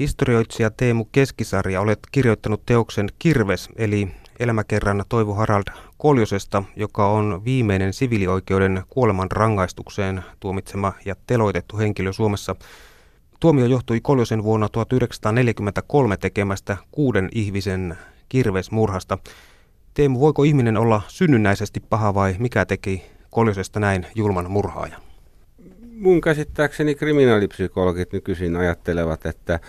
Historioitsija Teemu Keskisarja, olet kirjoittanut teoksen Kirves, eli elämäkerran Toivo Harald Koljosesta, joka on viimeinen siviilioikeuden kuoleman rangaistukseen tuomitsema ja teloitettu henkilö Suomessa. Tuomio johtui Koljosen vuonna 1943 tekemästä kuuden ihmisen kirvesmurhasta. Teemu, voiko ihminen olla synnynnäisesti paha vai mikä teki Koljosesta näin julman murhaaja? Mun käsittääkseni kriminaalipsykologit nykyisin ajattelevat, että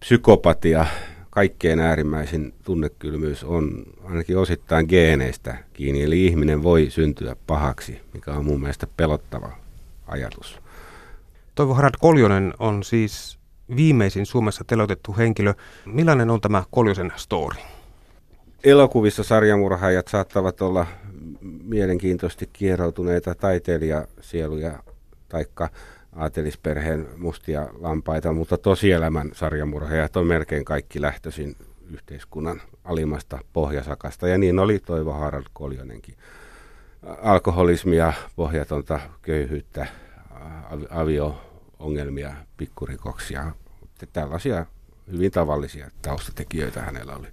psykopatia, kaikkein äärimmäisin tunnekylmyys on ainakin osittain geeneistä kiinni. Eli ihminen voi syntyä pahaksi, mikä on mun mielestä pelottava ajatus. Toivo Harad Koljonen on siis viimeisin Suomessa teloitettu henkilö. Millainen on tämä Koljosen story? Elokuvissa sarjamurhaajat saattavat olla mielenkiintoisesti kieroutuneita taiteilijasieluja taikka aatelisperheen mustia lampaita, mutta tosielämän sarjamurheajat on melkein kaikki lähtöisin yhteiskunnan alimmasta pohjasakasta. Ja niin oli Toivo Harald Koljonenkin. Alkoholismia, pohjatonta köyhyyttä, avio-ongelmia, pikkurikoksia. Tällaisia hyvin tavallisia taustatekijöitä hänellä oli.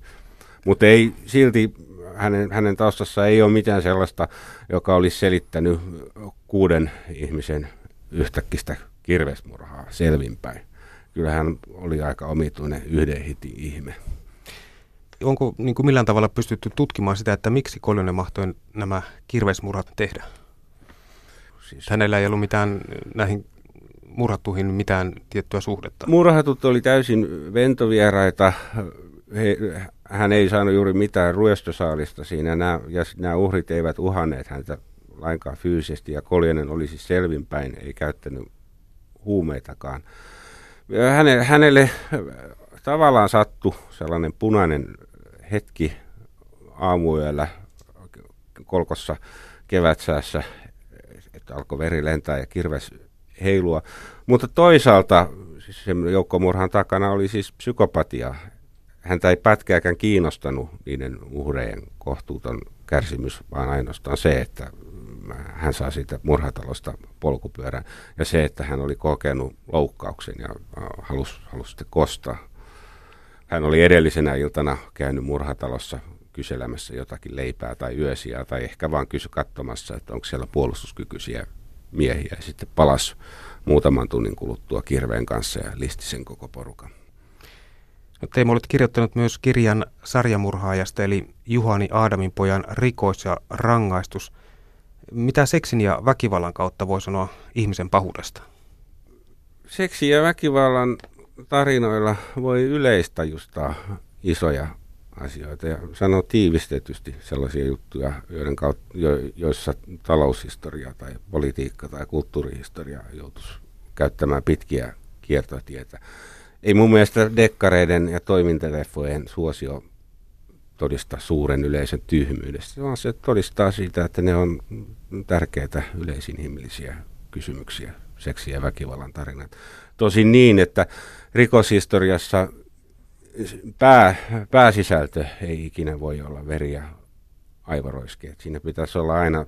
Mutta ei silti hänen, hänen taustassa ei ole mitään sellaista, joka olisi selittänyt kuuden ihmisen yhtäkkistä kirvesmurhaa selvinpäin. Kyllä hän oli aika omituinen yhden hitin ihme. Onko niin kuin millään tavalla pystytty tutkimaan sitä, että miksi Koljonen mahtoi nämä kirvesmurhat tehdä? Siis... Hänellä ei ollut mitään näihin murhattuihin mitään tiettyä suhdetta. Murhatut oli täysin ventovieraita. He, hän ei saanut juuri mitään ruestosaalista siinä, nämä, ja nämä uhrit eivät uhanneet häntä lainkaan fyysisesti, ja Koljonen oli siis selvinpäin, ei käyttänyt huumeitakaan. Hänelle, hänelle tavallaan sattui sellainen punainen hetki aamuyöllä kolkossa kevätsäässä, että alkoi veri lentää ja kirves heilua. Mutta toisaalta siis sen joukkomurhan takana oli siis psykopatia. Häntä ei pätkääkään kiinnostanut niiden uhrejen kohtuuton kärsimys, vaan ainoastaan se, että hän saa siitä murhatalosta polkupyörän. Ja se, että hän oli kokenut loukkauksen ja halusi, halusi sitten kostaa. Hän oli edellisenä iltana käynyt murhatalossa kyselemässä jotakin leipää tai yösiä tai ehkä vaan kysy katsomassa, että onko siellä puolustuskykyisiä miehiä. Ja sitten palas muutaman tunnin kuluttua kirveen kanssa ja listi sen koko porukan. No, Teemu, olet kirjoittanut myös kirjan sarjamurhaajasta, eli Juhani Aadamin pojan rikos ja rangaistus – mitä seksin ja väkivallan kautta voi sanoa ihmisen pahuudesta? Seksi ja väkivallan tarinoilla voi yleistäjustaa isoja asioita ja sanoa tiivistetysti sellaisia juttuja, joiden kautta, jo, joissa taloushistoria tai politiikka tai kulttuurihistoria joutuisi käyttämään pitkiä kiertotietä. Ei mun mielestä dekkareiden ja toimintaleffojen suosio todista suuren yleisön tyhmyydestä, vaan se todistaa siitä, että ne on tärkeitä yleisinhimillisiä kysymyksiä, seksi- ja väkivallan tarinat. Tosin niin, että rikoshistoriassa pää, pääsisältö ei ikinä voi olla veri ja aivaroiskeet. Siinä pitäisi olla aina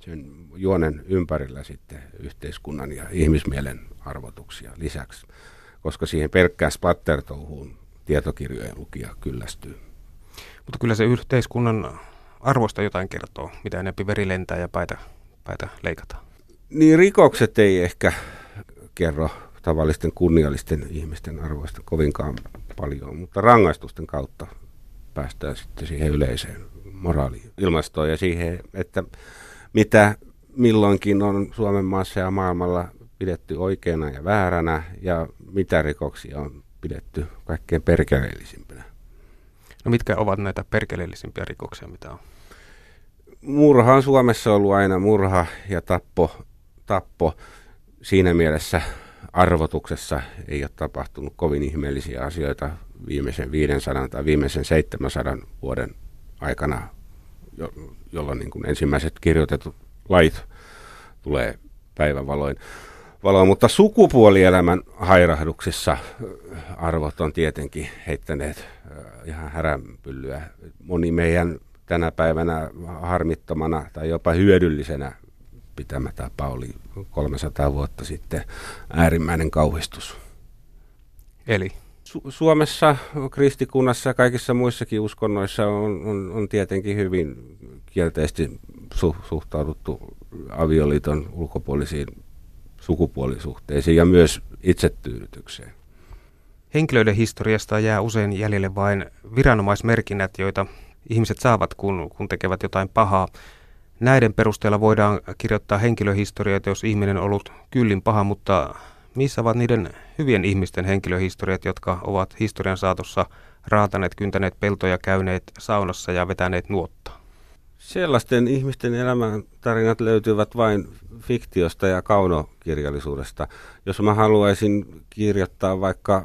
sen juonen ympärillä sitten yhteiskunnan ja ihmismielen arvotuksia lisäksi, koska siihen pelkkään splattertouhuun tietokirjojen lukija kyllästyy. Mutta kyllä se yhteiskunnan arvosta jotain kertoo, mitä enemmän veri lentää ja päitä, päitä leikataan. Niin rikokset ei ehkä kerro tavallisten kunniallisten ihmisten arvoista kovinkaan paljon, mutta rangaistusten kautta päästään sitten siihen yleiseen moraali-ilmastoon ja siihen, että mitä milloinkin on Suomen maassa ja maailmalla pidetty oikeana ja vääränä ja mitä rikoksia on pidetty kaikkein perkeleellisimpänä. No mitkä ovat näitä perkeleellisimpiä rikoksia, mitä on? Murha on Suomessa ollut aina murha ja tappo. tappo. Siinä mielessä arvotuksessa ei ole tapahtunut kovin ihmeellisiä asioita viimeisen 500 tai viimeisen 700 vuoden aikana, jo, jolloin niin kuin ensimmäiset kirjoitetut lait tulee päivänvaloin valoa, mutta sukupuolielämän hairahduksissa arvot on tietenkin heittäneet ihan häränpyllyä. Moni meidän tänä päivänä harmittomana tai jopa hyödyllisenä pitämä tapa oli 300 vuotta sitten äärimmäinen kauhistus. Eli Su- Suomessa, kristikunnassa ja kaikissa muissakin uskonnoissa on, on, on tietenkin hyvin kielteisesti su- suhtauduttu avioliiton ulkopuolisiin sukupuolisuhteisiin ja myös itsetyydytykseen. Henkilöiden historiasta jää usein jäljelle vain viranomaismerkinnät, joita ihmiset saavat, kun, kun tekevät jotain pahaa. Näiden perusteella voidaan kirjoittaa henkilöhistorioita, jos ihminen on ollut kyllin paha, mutta missä ovat niiden hyvien ihmisten henkilöhistoriat, jotka ovat historian saatossa raataneet, kyntäneet peltoja, käyneet saunassa ja vetäneet nuottaa? Sellaisten ihmisten elämän tarinat löytyvät vain fiktiosta ja kaunokirjallisuudesta. Jos mä haluaisin kirjoittaa vaikka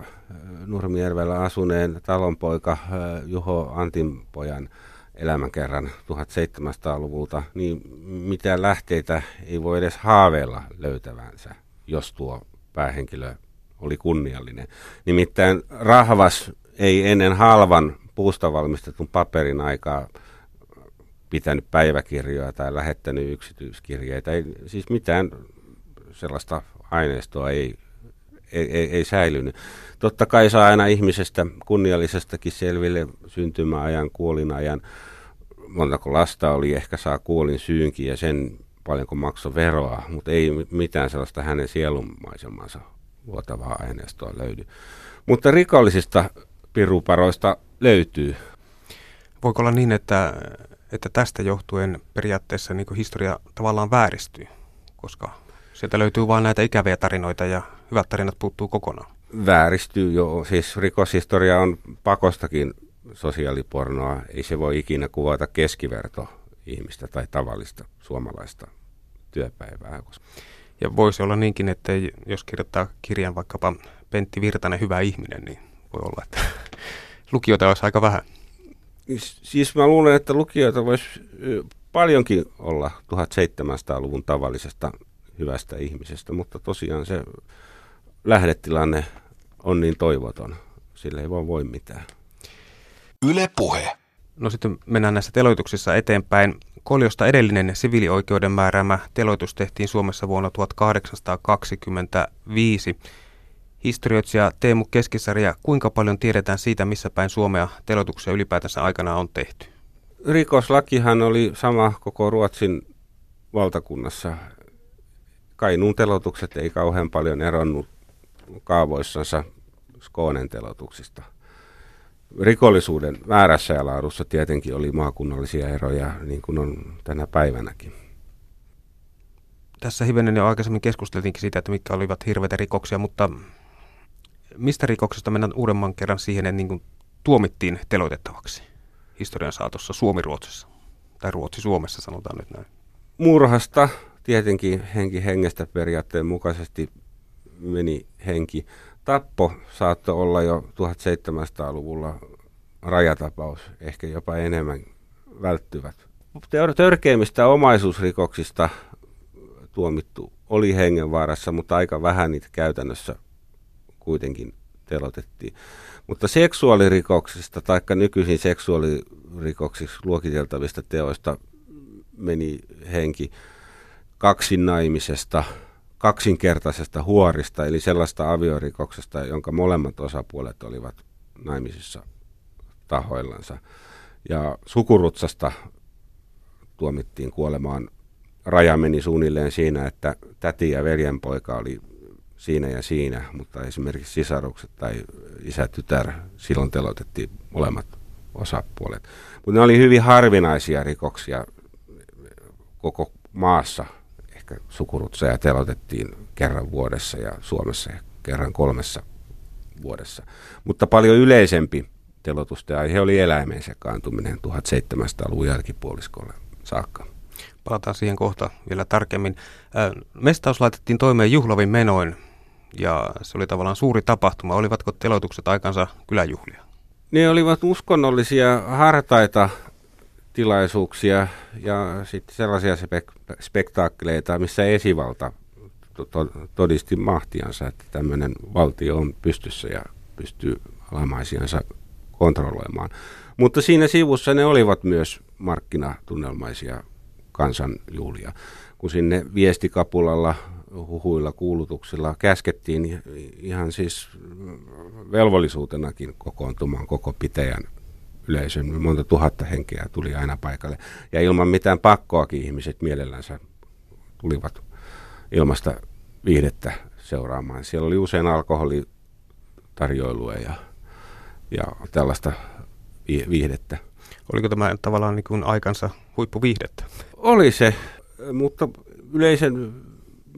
Nurmijärvellä asuneen talonpoika Juho Antinpojan elämänkerran 1700-luvulta, niin mitä lähteitä ei voi edes haaveilla löytävänsä, jos tuo päähenkilö oli kunniallinen. Nimittäin rahvas ei ennen halvan puusta valmistetun paperin aikaa pitänyt päiväkirjoja tai lähettänyt yksityiskirjeitä. Ei, siis mitään sellaista aineistoa ei, ei, ei, ei säilynyt. Totta kai saa aina ihmisestä kunniallisestakin selville syntymäajan, kuolinajan. Montako lasta oli, ehkä saa kuolin syynkin ja sen paljonko maksoi veroa, mutta ei mitään sellaista hänen sielunmaisemansa luotavaa aineistoa löydy. Mutta rikollisista piruparoista löytyy. Voiko olla niin, että, että tästä johtuen periaatteessa niin historia tavallaan vääristyy, koska sieltä löytyy vain näitä ikäviä tarinoita ja hyvät tarinat puuttuu kokonaan? Vääristyy jo. Siis rikoshistoria on pakostakin sosiaalipornoa. Ei se voi ikinä kuvata keskiverto ihmistä tai tavallista suomalaista työpäivää. Ja voisi olla niinkin, että jos kirjoittaa kirjan vaikkapa Pentti Virtanen Hyvä ihminen, niin voi olla, että lukijoita olisi aika vähän. Siis mä luulen, että lukijoita voisi paljonkin olla 1700-luvun tavallisesta hyvästä ihmisestä, mutta tosiaan se lähdetilanne on niin toivoton. Sille ei vaan voi mitään. Yle puhe. No sitten mennään näissä teloituksissa eteenpäin. Koljosta edellinen siviilioikeuden määräämä teloitus tehtiin Suomessa vuonna 1825. Historioitsija Teemu Keskisarja, kuinka paljon tiedetään siitä, missä päin Suomea teloituksia ylipäätänsä aikana on tehty? Rikoslakihan oli sama koko Ruotsin valtakunnassa. Kainuun telotukset ei kauhean paljon eronnut kaavoissansa Skoonen telotuksista – rikollisuuden määrässä ja laadussa tietenkin oli maakunnallisia eroja, niin kuin on tänä päivänäkin. Tässä hivenen jo aikaisemmin keskusteltiinkin siitä, että mitkä olivat hirveitä rikoksia, mutta mistä rikoksesta mennään uudemman kerran siihen, että niin tuomittiin teloitettavaksi historian saatossa Suomi-Ruotsissa, tai Ruotsi-Suomessa sanotaan nyt näin? Murhasta tietenkin henki hengestä periaatteen mukaisesti meni henki tappo saattoi olla jo 1700-luvulla rajatapaus, ehkä jopa enemmän välttyvät. Törkeimmistä omaisuusrikoksista tuomittu oli hengenvaarassa, mutta aika vähän niitä käytännössä kuitenkin telotettiin. Mutta seksuaalirikoksista tai nykyisin seksuaalirikoksiksi luokiteltavista teoista meni henki kaksinaimisesta – kaksinkertaisesta huorista, eli sellaista aviorikoksesta, jonka molemmat osapuolet olivat naimisissa tahoillansa. Ja sukurutsasta tuomittiin kuolemaan. Raja meni suunnilleen siinä, että täti ja veljenpoika oli siinä ja siinä, mutta esimerkiksi sisarukset tai isä-tytär, silloin telotettiin molemmat osapuolet. Mutta ne oli hyvin harvinaisia rikoksia koko maassa ehkä sukurutseja telotettiin kerran vuodessa ja Suomessa kerran kolmessa vuodessa. Mutta paljon yleisempi telotusten aihe oli eläimen sekaantuminen 1700-luvun jälkipuoliskolle saakka. Palataan siihen kohta vielä tarkemmin. Mestaus laitettiin toimeen juhlavin menoin ja se oli tavallaan suuri tapahtuma. Olivatko teloitukset aikansa kyläjuhlia? Ne olivat uskonnollisia hartaita tilaisuuksia ja sitten sellaisia spek- spektaakkeleita, missä esivalta to- todisti mahtiansa, että tämmöinen valtio on pystyssä ja pystyy alamaisiansa kontrolloimaan. Mutta siinä sivussa ne olivat myös markkinatunnelmaisia kansanjuhlia. Kun sinne viestikapulalla huhuilla kuulutuksilla käskettiin ihan siis velvollisuutenakin kokoontumaan koko pitäjän yleisön. Monta tuhatta henkeä tuli aina paikalle. Ja ilman mitään pakkoakin ihmiset mielellänsä tulivat ilmasta viihdettä seuraamaan. Siellä oli usein alkoholitarjoilua ja, ja tällaista viihdettä. Oliko tämä tavallaan niin kuin aikansa huippuviihdettä? Oli se, mutta yleisen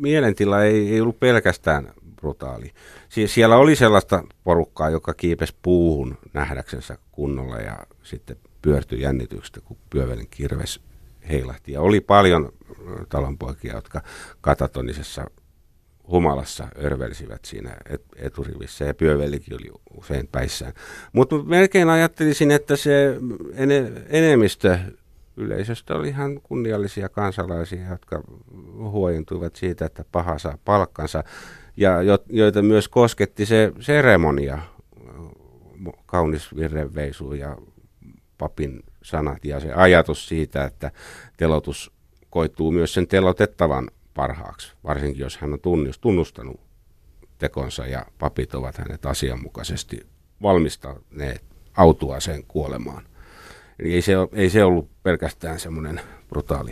mielentila ei, ei ollut pelkästään brutaali. Sie- siellä oli sellaista porukkaa, joka kiipesi puuhun nähdäksensä kunnolla ja sitten pyörtyi jännityksestä, kun pyövelin kirves heilahti. Ja oli paljon talonpoikia, jotka katatonisessa humalassa örvelsivät siinä eturivissä ja pyövelikin oli usein päissään. Mutta melkein ajattelisin, että se enemmistö yleisöstä oli ihan kunniallisia kansalaisia, jotka huojentuivat siitä, että paha saa palkkansa ja jo, joita myös kosketti se seremonia, kaunis virrenveisu ja papin sanat ja se ajatus siitä, että telotus koituu myös sen telotettavan parhaaksi, varsinkin jos hän on tunnustanut tekonsa ja papit ovat hänet asianmukaisesti valmistaneet autua sen kuolemaan. Eli ei se, ei se ollut pelkästään semmoinen brutaali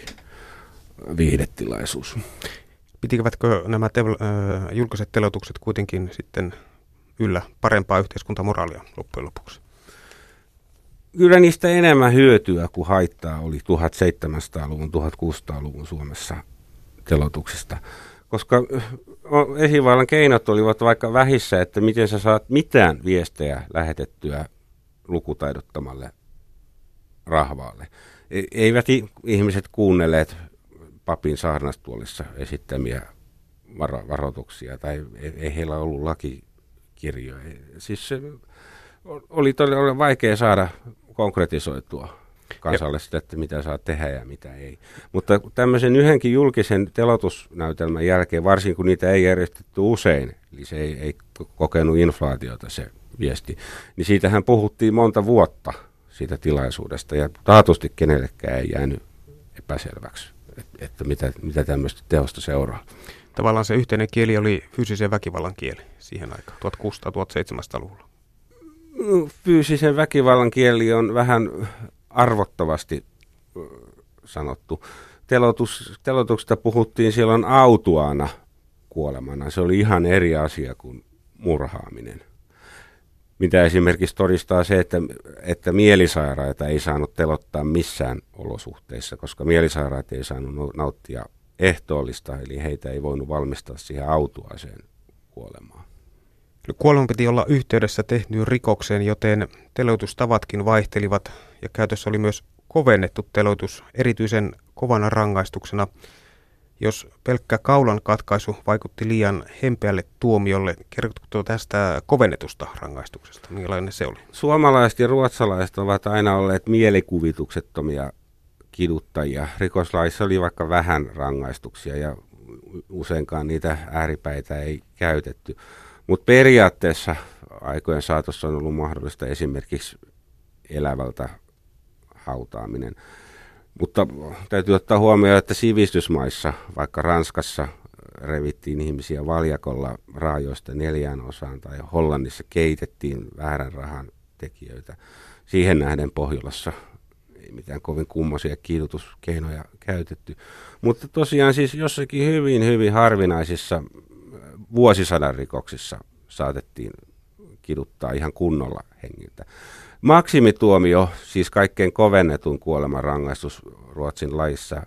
viihdetilaisuus. Pitivätkö nämä te- julkiset telotukset kuitenkin sitten yllä parempaa yhteiskuntamoraalia loppujen lopuksi? Kyllä niistä enemmän hyötyä kuin haittaa oli 1700-luvun, 1600-luvun Suomessa telotuksista. Koska esivallan keinot olivat vaikka vähissä, että miten sä saat mitään viestejä lähetettyä lukutaidottomalle rahvaalle. E, eivät ihmiset kuunnelleet papin saarnastuolissa esittämiä varo- varoituksia tai ei heillä ollut lakikirjoja. Siis se oli todella vaikea saada konkretisoitua kansalle sitä, että mitä saa tehdä ja mitä ei. Mutta tämmöisen yhdenkin julkisen telotusnäytelmän jälkeen, varsinkin kun niitä ei järjestetty usein, eli se ei, ei kokenut inflaatiota se viesti, niin siitähän puhuttiin monta vuotta siitä tilaisuudesta ja taatusti kenellekään ei jäänyt epäselväksi että mitä, mitä tämmöistä teosta seuraa. Tavallaan se yhteinen kieli oli fyysisen väkivallan kieli siihen aikaan, 1600-1700-luvulla. Fyysisen väkivallan kieli on vähän arvottavasti sanottu. Telotus, telotuksesta puhuttiin silloin autuaana kuolemana. Se oli ihan eri asia kuin murhaaminen mitä esimerkiksi todistaa se, että, että mielisairaita ei saanut telottaa missään olosuhteissa, koska mielisairaat ei saanut nauttia ehtoollista, eli heitä ei voinut valmistaa siihen autuaiseen kuolemaan. Kuoleman piti olla yhteydessä tehtyyn rikokseen, joten teloitustavatkin vaihtelivat ja käytössä oli myös kovennettu teloitus erityisen kovana rangaistuksena – jos pelkkä kaulan katkaisu vaikutti liian hempeälle tuomiolle, kerrotko tästä kovennetusta rangaistuksesta? Millainen se oli? Suomalaiset ja ruotsalaiset ovat aina olleet mielikuvituksettomia kiduttajia. Rikoslaissa oli vaikka vähän rangaistuksia ja useinkaan niitä ääripäitä ei käytetty. Mutta periaatteessa aikojen saatossa on ollut mahdollista esimerkiksi elävältä hautaaminen. Mutta täytyy ottaa huomioon, että sivistysmaissa, vaikka Ranskassa revittiin ihmisiä valjakolla raajoista neljään osaan tai Hollannissa keitettiin väärän rahan tekijöitä. Siihen nähden Pohjolassa ei mitään kovin kummoisia kiidutuskeinoja käytetty. Mutta tosiaan siis jossakin hyvin, hyvin harvinaisissa vuosisadan rikoksissa saatettiin kiduttaa ihan kunnolla hengiltä. Maksimituomio, siis kaikkein kovennetun kuolemanrangaistus Ruotsin laissa,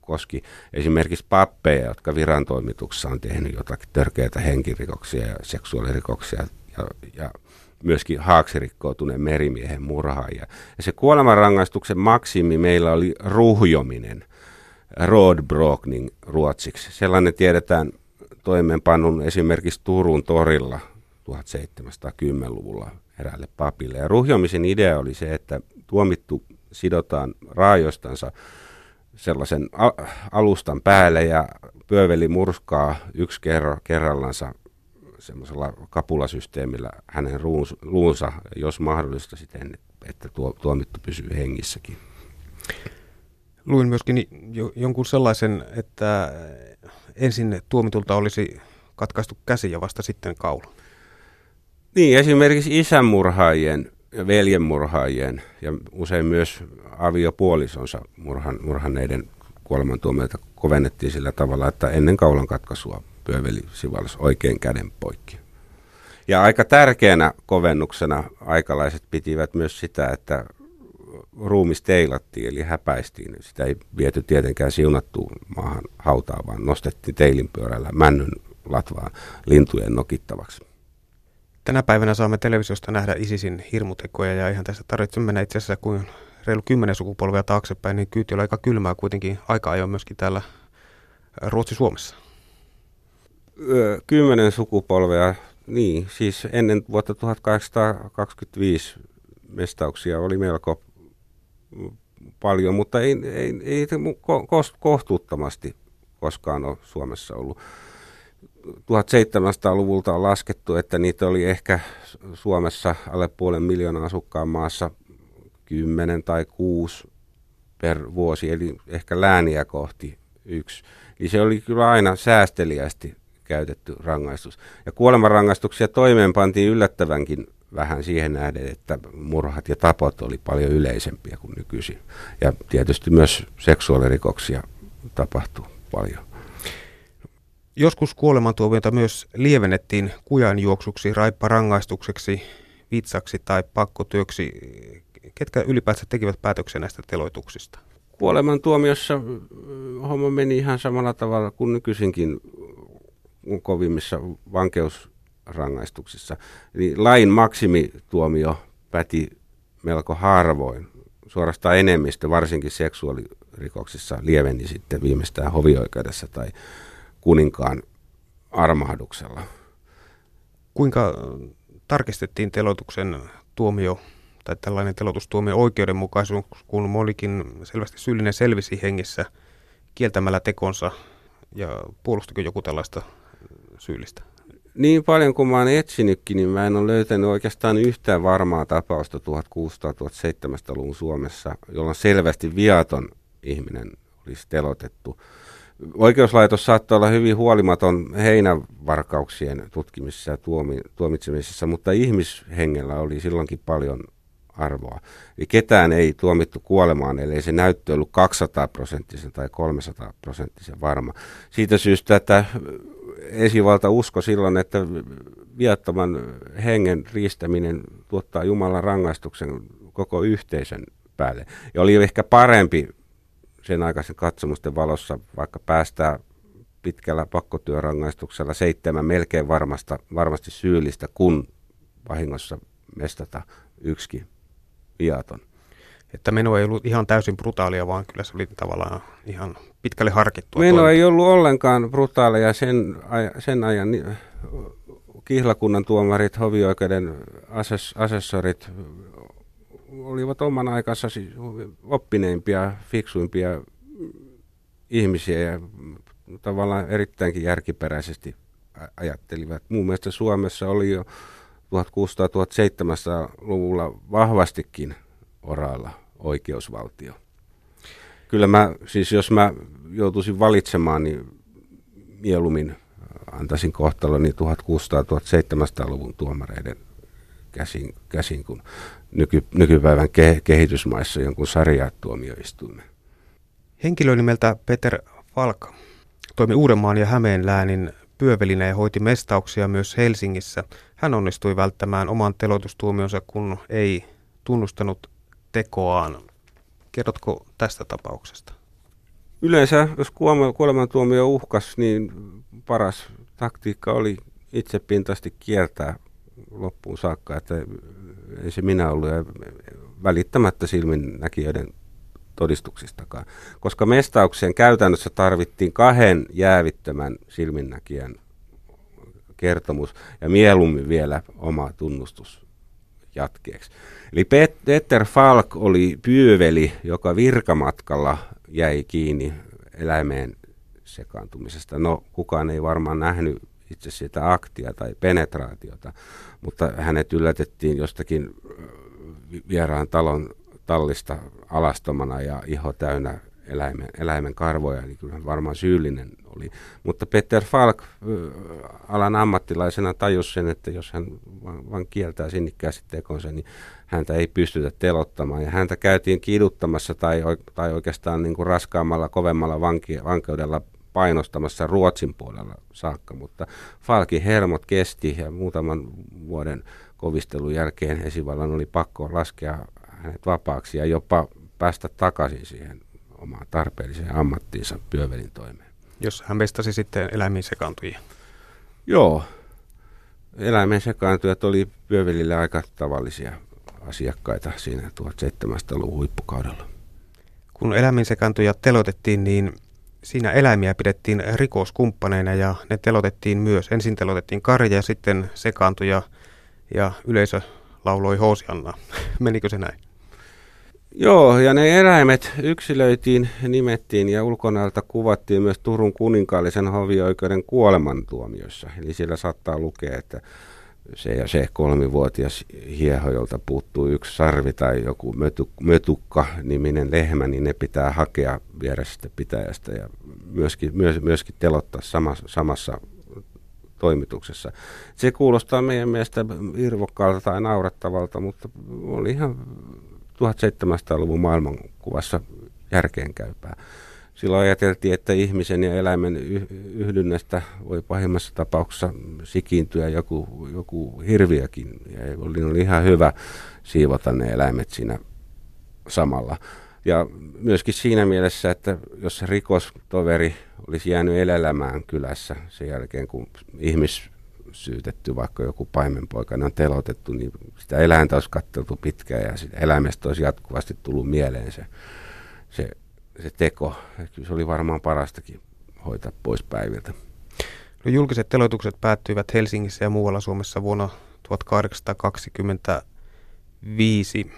koski esimerkiksi pappeja, jotka virantoimituksessa on tehnyt jotakin törkeitä henkirikoksia ja seksuaalirikoksia ja, ja myöskin haaksirikkoutuneen merimiehen murhaajia. Ja se kuolemanrangaistuksen maksimi meillä oli ruhjominen, roadbrokning ruotsiksi. Sellainen tiedetään toimeenpannun esimerkiksi Turun torilla 1710-luvulla eräälle papille. Ja ruhjomisen idea oli se, että tuomittu sidotaan raajostansa sellaisen alustan päälle ja pyöveli murskaa yksi kerro, kerrallansa semmoisella kapulasysteemillä hänen luunsa, jos mahdollista siten, että tuo, tuomittu pysyy hengissäkin. Luin myöskin jonkun sellaisen, että ensin tuomitulta olisi katkaistu käsi ja vasta sitten kaula. Niin, esimerkiksi isänmurhaajien ja veljenmurhaajien ja usein myös aviopuolisonsa murhan, murhanneiden kuolemantuomioita kovennettiin sillä tavalla, että ennen kaulan katkaisua pyöveli sivallus oikein käden poikki. Ja aika tärkeänä kovennuksena aikalaiset pitivät myös sitä, että ruumis teilattiin, eli häpäistiin. Sitä ei viety tietenkään siunattuun maahan hautaan, vaan nostettiin teilinpyörällä männyn latvaan lintujen nokittavaksi. Tänä päivänä saamme televisiosta nähdä ISISin hirmutekoja ja ihan tässä tarvitsemme mennä itse asiassa kuin reilu kymmenen sukupolvea taaksepäin, niin kyyti oli aika kylmää kuitenkin aika ajoin myöskin täällä Ruotsi-Suomessa. Kymmenen sukupolvea, niin, siis ennen vuotta 1825 mestauksia oli melko paljon, mutta ei, ei, ei kohtuuttomasti koskaan ole Suomessa ollut. 1700-luvulta on laskettu, että niitä oli ehkä Suomessa alle puolen miljoonaa asukkaan maassa 10 tai 6 per vuosi, eli ehkä lääniä kohti yksi. Eli se oli kyllä aina säästeliästi käytetty rangaistus. Ja kuolemanrangaistuksia toimeenpantiin yllättävänkin vähän siihen nähden, että murhat ja tapot oli paljon yleisempiä kuin nykyisin. Ja tietysti myös seksuaalirikoksia tapahtuu paljon. Joskus kuolemantuomiota myös lievennettiin kujanjuoksuksi, raipparangaistukseksi, vitsaksi tai pakkotyöksi. Ketkä ylipäätään tekivät päätöksen näistä teloituksista? Kuolemantuomiossa homma meni ihan samalla tavalla kuin nykyisinkin kovimmissa vankeusrangaistuksissa. Eli lain maksimituomio päti melko harvoin. Suorastaan enemmistö, varsinkin seksuaalirikoksissa, lieveni sitten viimeistään hovioikeudessa tai kuninkaan armahduksella. Kuinka tarkistettiin telotuksen tuomio tai tällainen telotustuomio oikeudenmukaisuus, kun monikin selvästi syyllinen selvisi hengissä kieltämällä tekonsa ja puolustiko joku tällaista syyllistä? Niin paljon kuin mä oon etsinytkin, niin mä en ole löytänyt oikeastaan yhtään varmaa tapausta 1600-1700-luvun Suomessa, jolloin selvästi viaton ihminen olisi telotettu. Oikeuslaitos saattoi olla hyvin huolimaton heinävarkauksien tutkimisessa ja tuomi, tuomitsemisessa, mutta ihmishengellä oli silloinkin paljon arvoa. Eli ketään ei tuomittu kuolemaan, ellei se näyttö ollut 200 prosenttisen tai 300 prosenttisen varma. Siitä syystä, että esivalta usko silloin, että viattoman hengen riistäminen tuottaa Jumalan rangaistuksen koko yhteisön päälle. Ja oli ehkä parempi sen aikaisen katsomusten valossa vaikka päästää pitkällä pakkotyörangaistuksella seitsemän melkein varmasta, varmasti syyllistä, kun vahingossa mestata yksikin viaton. Että meno ei ollut ihan täysin brutaalia, vaan kyllä se oli tavallaan ihan pitkälle harkittua. Meno toimintaa. ei ollut ollenkaan brutaalia sen, sen ajan kihlakunnan tuomarit, hovioikeuden ases, asessorit olivat oman aikansa siis oppineimpia, fiksuimpia ihmisiä ja tavallaan erittäinkin järkiperäisesti ajattelivat. Muun mielestä Suomessa oli jo 1600-1700-luvulla vahvastikin oraalla oikeusvaltio. Kyllä mä, siis jos mä joutuisin valitsemaan, niin mieluummin antaisin kohtaloni 1600-1700-luvun tuomareiden käsin, käsin kuin nyky, nykypäivän ke, kehitysmaissa jonkun sarjatuomioistuimen. Henkilö nimeltä Peter Falk toimi Uudenmaan ja Hämeen läänin pyövelinä ja hoiti mestauksia myös Helsingissä. Hän onnistui välttämään oman teloitustuomionsa, kun ei tunnustanut tekoaan. Kerrotko tästä tapauksesta? Yleensä, jos kuolemantuomio uhkas, niin paras taktiikka oli itsepintaisesti kiertää loppuun saakka, että ei se minä ollut ja välittämättä silminnäkijöiden todistuksistakaan. Koska mestaukseen käytännössä tarvittiin kahden jäävittömän silminnäkijän kertomus ja mieluummin vielä oma tunnustus jatkeeksi. Eli Peter Falk oli pyöveli, joka virkamatkalla jäi kiinni eläimeen sekaantumisesta. No, kukaan ei varmaan nähnyt itse sitä aktia tai penetraatiota, mutta hänet yllätettiin jostakin vieraan talon tallista alastomana ja iho täynnä eläimen, eläimen karvoja, niin kyllä varmaan syyllinen oli. Mutta Peter Falk alan ammattilaisena tajusi sen, että jos hän vain kieltää sinnikkäästi tekonsa, niin häntä ei pystytä telottamaan. Ja häntä käytiin kiduttamassa tai, tai oikeastaan niin kuin raskaammalla, kovemmalla vanki, vankeudella painostamassa Ruotsin puolella saakka, mutta Falkin hermot kesti ja muutaman vuoden kovistelun jälkeen esivallan oli pakko laskea hänet vapaaksi ja jopa päästä takaisin siihen omaan tarpeelliseen ammattiinsa pyövelin toimeen. Jos hän mestasi sitten eläimiin sekaantujia. Joo. Eläimeen sekaantujat oli pyövelille aika tavallisia asiakkaita siinä 1700-luvun huippukaudella. Kun eläimiin sekaantujat telotettiin, niin siinä eläimiä pidettiin rikoskumppaneina ja ne telotettiin myös. Ensin telotettiin karja ja sitten sekaantuja ja yleisö lauloi Hoosiannaa. Menikö se näin? Joo, ja ne eläimet yksilöitiin, nimettiin ja ulkonäöltä kuvattiin myös Turun kuninkaallisen hovioikeuden kuolemantuomiossa. Eli siellä saattaa lukea, että se ja se kolmivuotias hieho, jolta puuttuu yksi sarvi tai joku mötukka niminen lehmä, niin ne pitää hakea vierestä pitäjästä ja myöskin, myös, myöskin telottaa samassa, samassa toimituksessa. Se kuulostaa meidän mielestä irvokkaalta tai naurattavalta, mutta oli ihan 1700-luvun maailmankuvassa järkeenkäypää. Silloin ajateltiin, että ihmisen ja eläimen yhdynnästä voi pahimmassa tapauksessa sikiintyä joku, joku hirviökin. Ja oli, ihan hyvä siivota ne eläimet siinä samalla. Ja myöskin siinä mielessä, että jos rikostoveri olisi jäänyt elämään kylässä sen jälkeen, kun ihmis syytetty, vaikka joku paimenpoika, on telotettu, niin sitä eläintä olisi katteltu pitkään ja eläimestä olisi jatkuvasti tullut mieleen se, se, se teko. Kyllä se oli varmaan parastakin hoitaa pois päiviltä. No, julkiset teloitukset päättyivät Helsingissä ja muualla Suomessa vuonna 1825.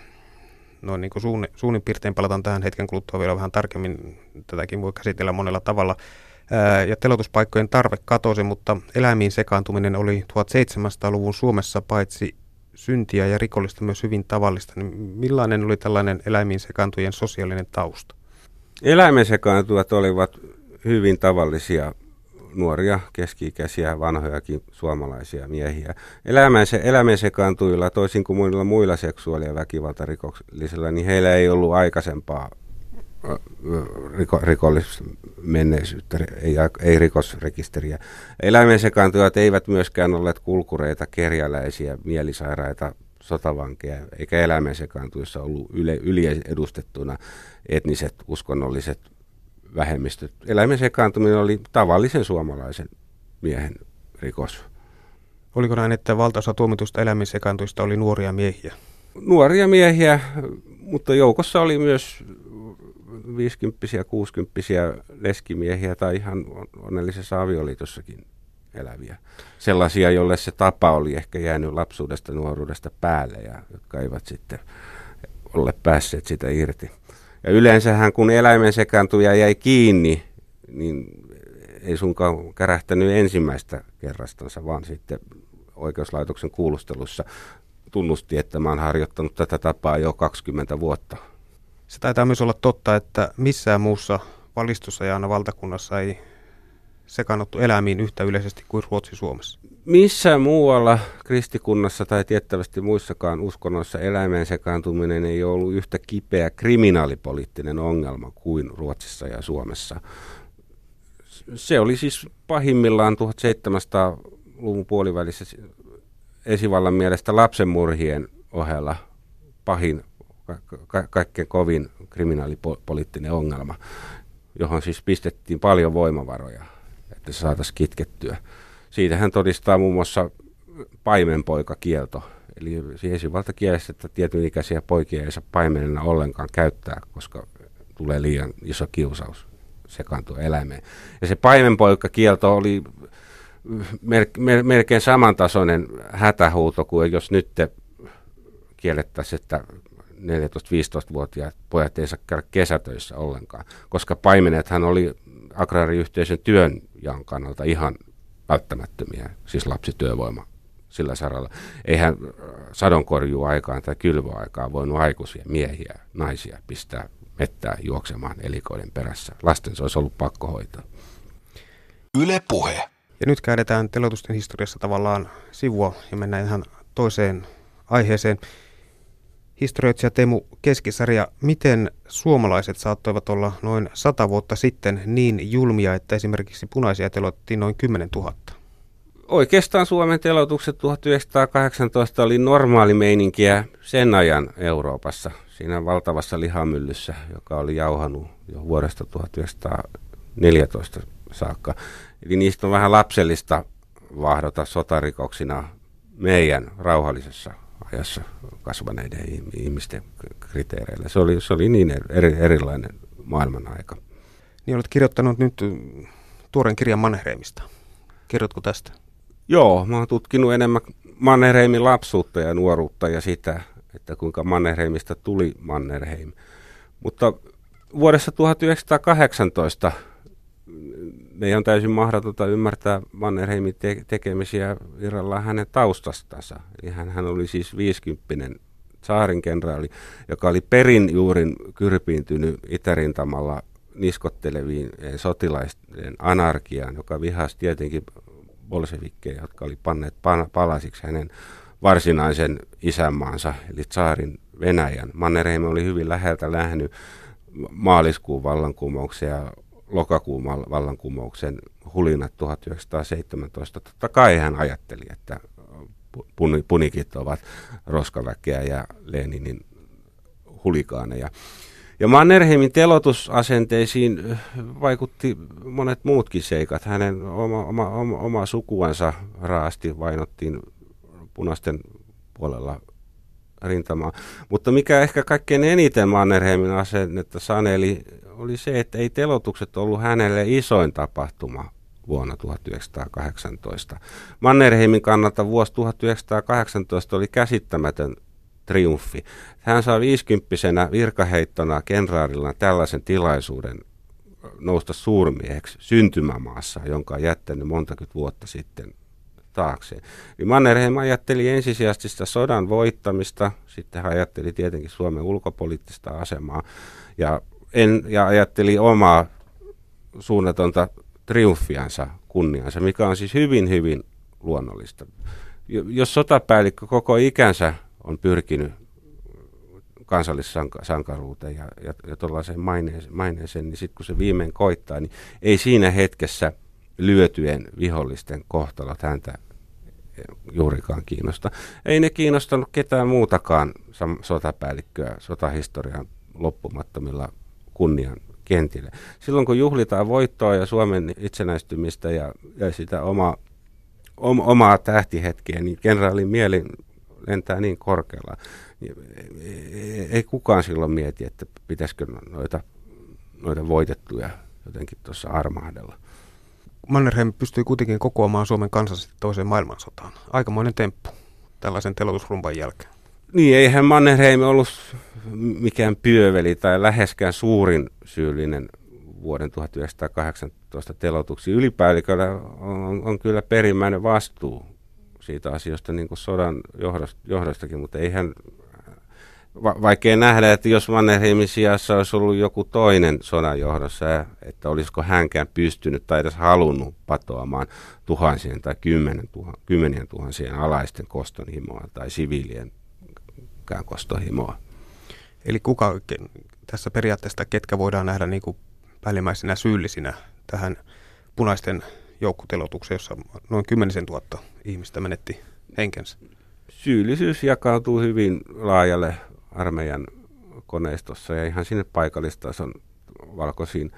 No niin kuin suunni, suunnin piirtein palataan tähän hetken kuluttua vielä vähän tarkemmin. Tätäkin voi käsitellä monella tavalla ja telotuspaikkojen tarve katosi, mutta eläimiin sekaantuminen oli 1700-luvun Suomessa paitsi syntiä ja rikollista myös hyvin tavallista. Niin millainen oli tällainen eläimiin sekaantujen sosiaalinen tausta? Eläimen sekaantuvat olivat hyvin tavallisia nuoria, keski-ikäisiä, vanhojakin suomalaisia miehiä. Elämän, se, elämän sekaantujilla, toisin kuin muilla muilla seksuaali- ja väkivaltarikollisilla, niin heillä ei ollut aikaisempaa riko, rikollismenneisyyttä, ei, ei rikosrekisteriä. Eläimen sekaantujat eivät myöskään olleet kulkureita, kerjäläisiä, mielisairaita, sotavankeja, eikä eläimen sekaantujissa ollut yle, yliedustettuna etniset, uskonnolliset vähemmistöt. Eläimen sekaantuminen oli tavallisen suomalaisen miehen rikos. Oliko näin, että valtaosa tuomitusta eläimen sekaantuista oli nuoria miehiä? Nuoria miehiä, mutta joukossa oli myös 50 60 leskimiehiä tai ihan onnellisessa avioliitossakin eläviä. Sellaisia, joille se tapa oli ehkä jäänyt lapsuudesta, nuoruudesta päälle ja jotka eivät sitten ole päässeet sitä irti. Ja yleensähän kun eläimen sekaantuja jäi kiinni, niin ei sunkaan kärähtänyt ensimmäistä kerrastansa, vaan sitten oikeuslaitoksen kuulustelussa tunnusti, että mä oon harjoittanut tätä tapaa jo 20 vuotta. Se taitaa myös olla totta, että missään muussa valistusajana valtakunnassa ei sekannuttu eläimiin yhtä yleisesti kuin Ruotsi Suomessa. Missään muualla kristikunnassa tai tiettävästi muissakaan uskonnoissa eläimeen sekaantuminen ei ollut yhtä kipeä kriminaalipoliittinen ongelma kuin Ruotsissa ja Suomessa. Se oli siis pahimmillaan 1700-luvun puolivälissä esivallan mielestä lapsenmurhien ohella pahin ka- kaikkein kovin kriminaalipoliittinen ongelma, johon siis pistettiin paljon voimavaroja, että se saataisiin kitkettyä. Siitähän todistaa muun muassa paimenpoikakielto, eli esivalta kielessä, että tietyn ikäisiä poikia ei saa paimenena ollenkaan käyttää, koska tulee liian iso kiusaus sekaantua eläimeen. Ja se paimenpoikakielto oli mer- mer- melkein samantasoinen hätähuuto kuin jos nyt te kiellettäisiin, että 14-15-vuotiaat pojat ei saa käydä kesätöissä ollenkaan, koska paimenethan oli agraariyhteisön työnjaon kannalta ihan välttämättömiä, siis lapsityövoima sillä saralla. Eihän äh, sadonkorjuaikaan tai kylvöaikaan voinut aikuisia miehiä, naisia pistää mettää juoksemaan elikoiden perässä. Lasten se olisi ollut pakko hoitaa. Yle puhe. Ja nyt käydetään telotusten historiassa tavallaan sivua ja mennään ihan toiseen aiheeseen. Historioitsija Teemu Keskisarja, miten suomalaiset saattoivat olla noin sata vuotta sitten niin julmia, että esimerkiksi punaisia telottiin noin 10 000? Oikeastaan Suomen telotukset 1918 oli normaali meininkiä sen ajan Euroopassa, siinä valtavassa lihamyllyssä, joka oli jauhanut jo vuodesta 1914 saakka. Eli niistä on vähän lapsellista vahdota sotarikoksina meidän rauhallisessa ajassa kasvaneiden ihmisten kriteereillä. Se oli, se oli niin eri, erilainen maailman aika. Niin olet kirjoittanut nyt tuoren kirjan Mannerheimista. Kerrotko tästä? Joo, mä oon tutkinut enemmän Mannerheimin lapsuutta ja nuoruutta ja sitä, että kuinka Mannerheimista tuli Mannerheim. Mutta vuodessa 1918 meidän on täysin mahdotonta ymmärtää Mannerheimin te- tekemisiä irrallaan hänen taustastansa. Hän, hän oli siis 50 saarin kenraali, joka oli perin juurin kyrpiintynyt itärintamalla niskotteleviin sotilaisten anarkiaan, joka vihasi tietenkin bolsevikkeja, jotka oli panneet palasiksi hänen varsinaisen isänmaansa, eli saarin Venäjän. Mannerheim oli hyvin läheltä nähnyt maaliskuun vallankumouksen ja lokakuun vallankumouksen hulinat 1917. Totta kai hän ajatteli, että punikit ovat roskaväkeä ja Leninin hulikaaneja. Ja Mannerheimin telotusasenteisiin vaikutti monet muutkin seikat. Hänen oma, oma, oma, oma sukuansa raasti vainottiin punaisten puolella rintamaa. Mutta mikä ehkä kaikkein eniten Mannerheimin asennetta saneli, oli se, että ei telotukset ollut hänelle isoin tapahtuma vuonna 1918. Mannerheimin kannalta vuosi 1918 oli käsittämätön triumfi. Hän saa 50 virkaheittona kenraarilla tällaisen tilaisuuden nousta suurmieheksi syntymämaassa, jonka on jättänyt montakymmentä vuotta sitten taakse. Niin Mannerheim ajatteli ensisijaisesti sitä sodan voittamista, sitten hän ajatteli tietenkin Suomen ulkopoliittista asemaa ja, en, ja ajatteli omaa suunnatonta triumfiansa, kunniansa, mikä on siis hyvin, hyvin luonnollista. Jos sotapäällikkö koko ikänsä on pyrkinyt kansallissankaruuteen ja, ja, ja tuollaiseen maineeseen, maineeseen, niin sitten kun se viimein koittaa, niin ei siinä hetkessä lyötyjen vihollisten kohtalot häntä juurikaan kiinnosta. Ei ne kiinnostanut ketään muutakaan sotapäällikköä sotahistorian loppumattomilla kunnian kentille. Silloin kun juhlitaan voittoa ja Suomen itsenäistymistä ja, ja sitä oma, om, omaa tähtihetkeä, niin kenraalin mieli lentää niin korkealla. Niin ei kukaan silloin mieti, että pitäisikö noita, noita voitettuja jotenkin tuossa armahdella. Mannerheim pystyi kuitenkin kokoamaan Suomen kansallisesti toiseen maailmansotaan. Aikamoinen temppu tällaisen telotusrumban jälkeen. Niin, eihän Mannerheim ollut mikään pyöveli tai läheskään suurin syyllinen vuoden 1918 telotuksi. Ylipäälliköllä on, on kyllä perimmäinen vastuu siitä asiasta niin kuin sodan johdostakin, mutta eihän va- vaikea nähdä, että jos Mannerheimin sijassa olisi ollut joku toinen sodan johdossa, että olisiko hänkään pystynyt tai edes halunnut patoamaan tuhansien tai kymmenen tuhan, kymmenien tuhansien alaisten kostonhimoa tai siviilien kostonhimoa. Eli kuka tässä periaatteessa, ketkä voidaan nähdä niin kuin päällimmäisenä syyllisinä tähän punaisten joukkotelotukseen, jossa noin kymmenisen tuhatta ihmistä menetti henkensä? Syyllisyys jakautuu hyvin laajalle armeijan koneistossa ja ihan sinne paikallistason valkoisiin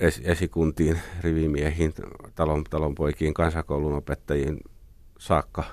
es- esikuntiin, rivimiehiin, talon, talonpoikiin, kansakoulun opettajiin saakka